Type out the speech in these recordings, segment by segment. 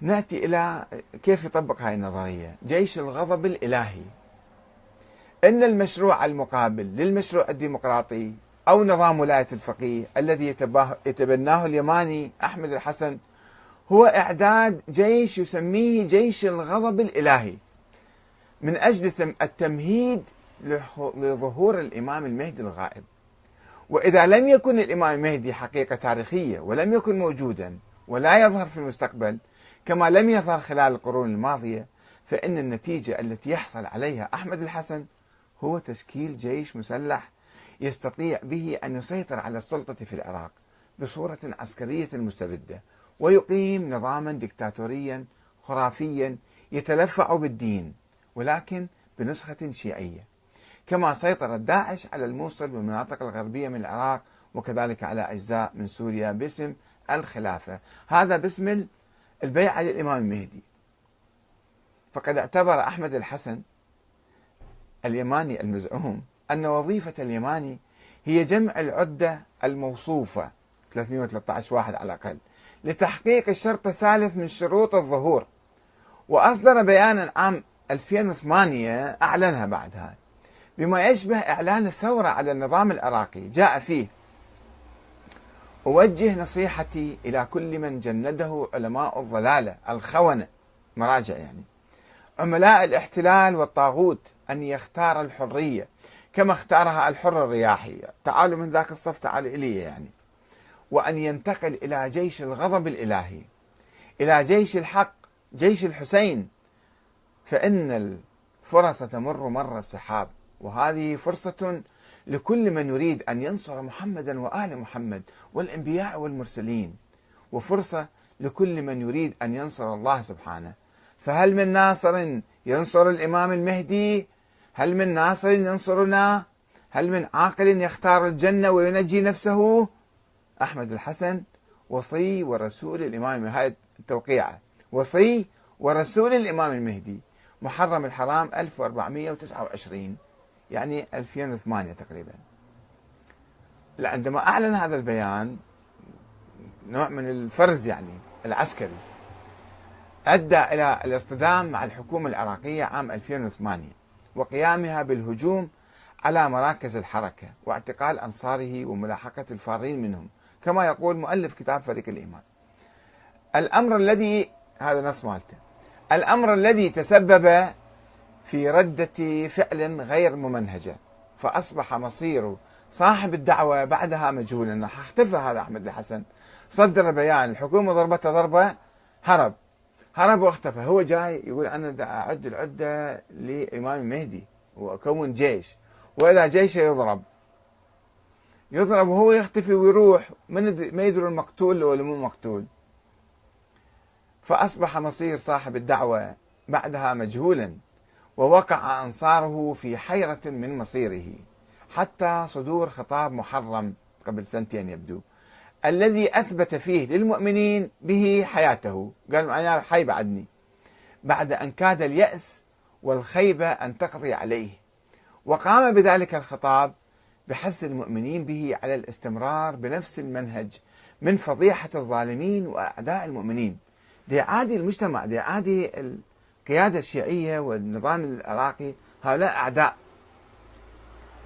نأتي إلى كيف يطبق هاي النظرية. جيش الغضب الإلهي. إن المشروع المقابل للمشروع الديمقراطي أو نظام ولاية الفقيه الذي يتبناه اليماني أحمد الحسن هو إعداد جيش يسميه جيش الغضب الإلهي. من أجل التمهيد لظهور الإمام المهدي الغائب. وإذا لم يكن الإمام المهدي حقيقة تاريخية ولم يكن موجودا ولا يظهر في المستقبل كما لم يظهر خلال القرون الماضية فإن النتيجة التي يحصل عليها أحمد الحسن هو تشكيل جيش مسلح يستطيع به أن يسيطر على السلطة في العراق بصورة عسكرية مستبدة ويقيم نظاما دكتاتوريا خرافيا يتلفع بالدين ولكن بنسخة شيعية. كما سيطر داعش على الموصل والمناطق الغربية من العراق وكذلك على أجزاء من سوريا باسم الخلافة. هذا باسم البيعه للامام المهدي. فقد اعتبر أحمد الحسن اليماني المزعوم أن وظيفة اليماني هي جمع العدة الموصوفة 313 واحد على الأقل لتحقيق الشرط الثالث من شروط الظهور. وأصدر بيانا عام 2008 أعلنها بعد هاي بما يشبه إعلان الثورة على النظام العراقي. جاء فيه أوجه نصيحتي إلى كل من جنده علماء الضلالة الخونة مراجع يعني. عملاء الاحتلال والطاغوت أن يختار الحرية كما اختارها الحر الرياحي. تعالوا من ذاك الصف تعالوا إلي يعني. وأن ينتقل إلى جيش الغضب الإلهي إلى جيش الحق جيش الحسين. فإن الفرص تمر مر السحاب. وهذه فرصة لكل من يريد أن ينصر محمدا وآل محمد والأنبياء والمرسلين وفرصة لكل من يريد أن ينصر الله سبحانه. فهل من ناصر ينصر الإمام المهدي؟ هل من ناصر ينصرنا؟ هل من عاقل يختار الجنة وينجي نفسه؟ أحمد الحسن وصي ورسول الإمام هاي التوقيعة. وصي ورسول الإمام المهدي. محرم الحرام 1429 يعني 2008 تقريبا. عندما أعلن هذا البيان نوع من الفرز يعني العسكري أدى إلى الاصطدام مع الحكومة العراقية عام 2008 وقيامها بالهجوم على مراكز الحركة واعتقال أنصاره وملاحقة الفارين منهم كما يقول مؤلف كتاب فريق الإيمان. الأمر الذي هذا نص مالته الأمر الذي تسبب في ردة فعل غير ممنهجة. فأصبح مصير صاحب الدعوة بعدها مجهولا اختفى هذا أحمد الحسن. صدر بيان الحكومة ضربته ضربة هرب. هرب واختفى. هو جاي يقول أنا أعد العدة لإمام المهدي وأكون جيش. وإذا جيشه يضرب. يضرب وهو يختفي ويروح. من ما يدري المقتول ولا مو مقتول. فأصبح مصير صاحب الدعوة بعدها مجهولا. ووقع أنصاره في حيرة من مصيره حتى صدور خطاب محرم قبل سنتين يبدو. الذي أثبت فيه للمؤمنين به حياته. قال أنا حي بعدني. بعد أن كاد اليأس والخيبة أن تقضي عليه. وقام بذلك الخطاب بحث المؤمنين به على الاستمرار بنفس المنهج من فضيحة الظالمين وأعداء المؤمنين. دي عادي المجتمع دي عادي القيادة الشيعية والنظام العراقي هؤلاء أعداء.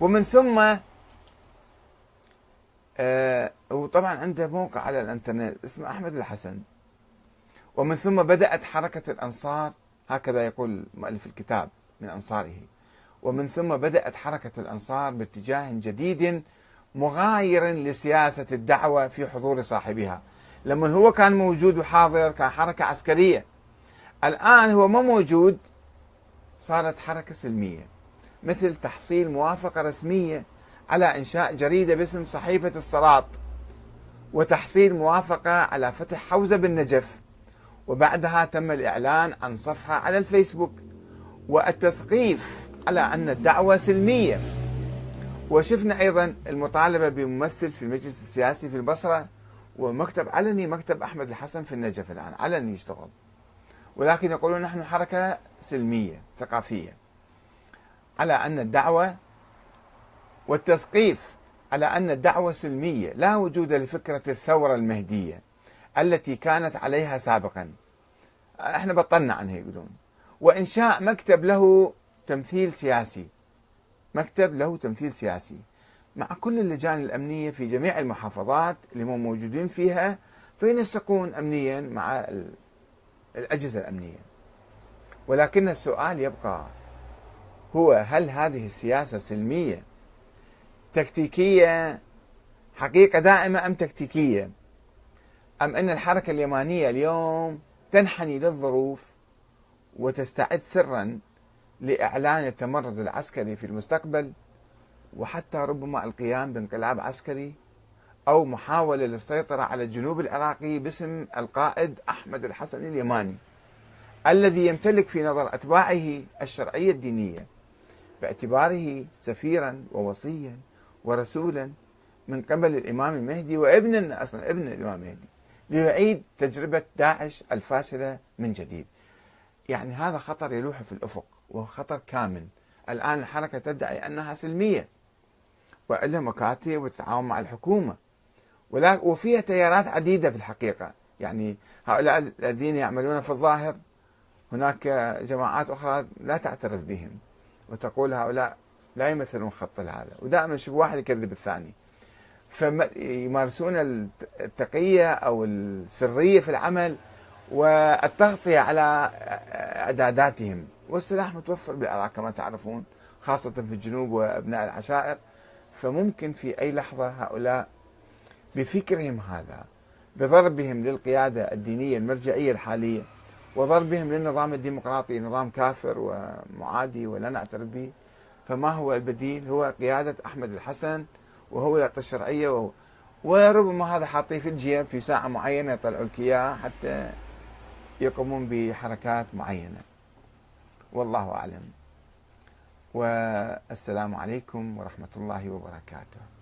ومن ثم آه وطبعا عنده موقع على الإنترنت اسمه أحمد الحسن. ومن ثم بدأت حركة الأنصار هكذا يقول مؤلف الكتاب من أنصاره. ومن ثم بدأت حركة الأنصار باتجاه جديد مغاير لسياسة الدعوة في حضور صاحبها. لما هو كان موجود وحاضر كان حركة عسكرية. الآن هو ما موجود صارت حركة سلمية مثل تحصيل موافقة رسمية على إنشاء جريدة باسم صحيفة الصراط وتحصيل موافقة على فتح حوزة بالنجف وبعدها تم الإعلان عن صفحة على الفيسبوك والتثقيف على أن الدعوة سلمية. وشفنا أيضا المطالبة بممثل في المجلس السياسي في البصرة ومكتب علني مكتب أحمد الحسن في النجف الآن علني يشتغل. ولكن يقولون نحن حركة سلمية ثقافية. على أن الدعوة والتثقيف على أن الدعوة سلمية لا وجود لفكرة الثورة المهدية التي كانت عليها سابقا. إحنا بطلنا عنها يقولون. وإنشاء مكتب له تمثيل سياسي. مكتب له تمثيل سياسي. مع كل اللجان الأمنية في جميع المحافظات اللي هم موجودين فيها فينسقون أمنيا مع الأجهزة الأمنية. ولكن السؤال يبقى هو هل هذه السياسة سلمية؟ تكتيكية حقيقة دائمة أم تكتيكية؟ أم أن الحركة اليمانية اليوم تنحني للظروف وتستعد سرا لإعلان التمرد العسكري في المستقبل؟ وحتى ربما القيام بانقلاب عسكري أو محاولة للسيطرة على الجنوب العراقي باسم القائد أحمد الحسن اليماني الذي يمتلك في نظر أتباعه الشرعية الدينية باعتباره سفيرا ووصيا ورسولا من قبل الإمام المهدي وابن أصلا ابن الإمام المهدي ليعيد تجربة داعش الفاشلة من جديد. يعني هذا خطر يلوح في الأفق وهو خطر كامن الآن الحركة تدعي أنها سلمية وعلها مكاتب وتتعاون مع الحكومة. وفيها تيارات عديدة في الحقيقة. يعني هؤلاء الذين يعملون في الظاهر هناك جماعات أخرى لا تعترف بهم وتقول هؤلاء لا يمثلون خط هذا ودائما شوف واحد يكذب الثاني. فيمارسون التقية أو السرية في العمل والتغطية على إعداداتهم. والسلاح متوفر بالعراق كما تعرفون خاصة في الجنوب وأبناء العشائر. فممكن في أي لحظة هؤلاء بفكرهم هذا بضربهم للقيادة الدينية المرجعية الحالية وضربهم للنظام الديمقراطي نظام كافر ومعادي ولا نعترف به. فما هو البديل؟ هو قيادة أحمد الحسن وهو يعطي الشرعية و... وربما هذا حاطيه في الجيب في ساعة معينة يطلعوا لك إياه حتى يقومون بحركات معينة. والله أعلم. والسلام عليكم ورحمة الله وبركاته.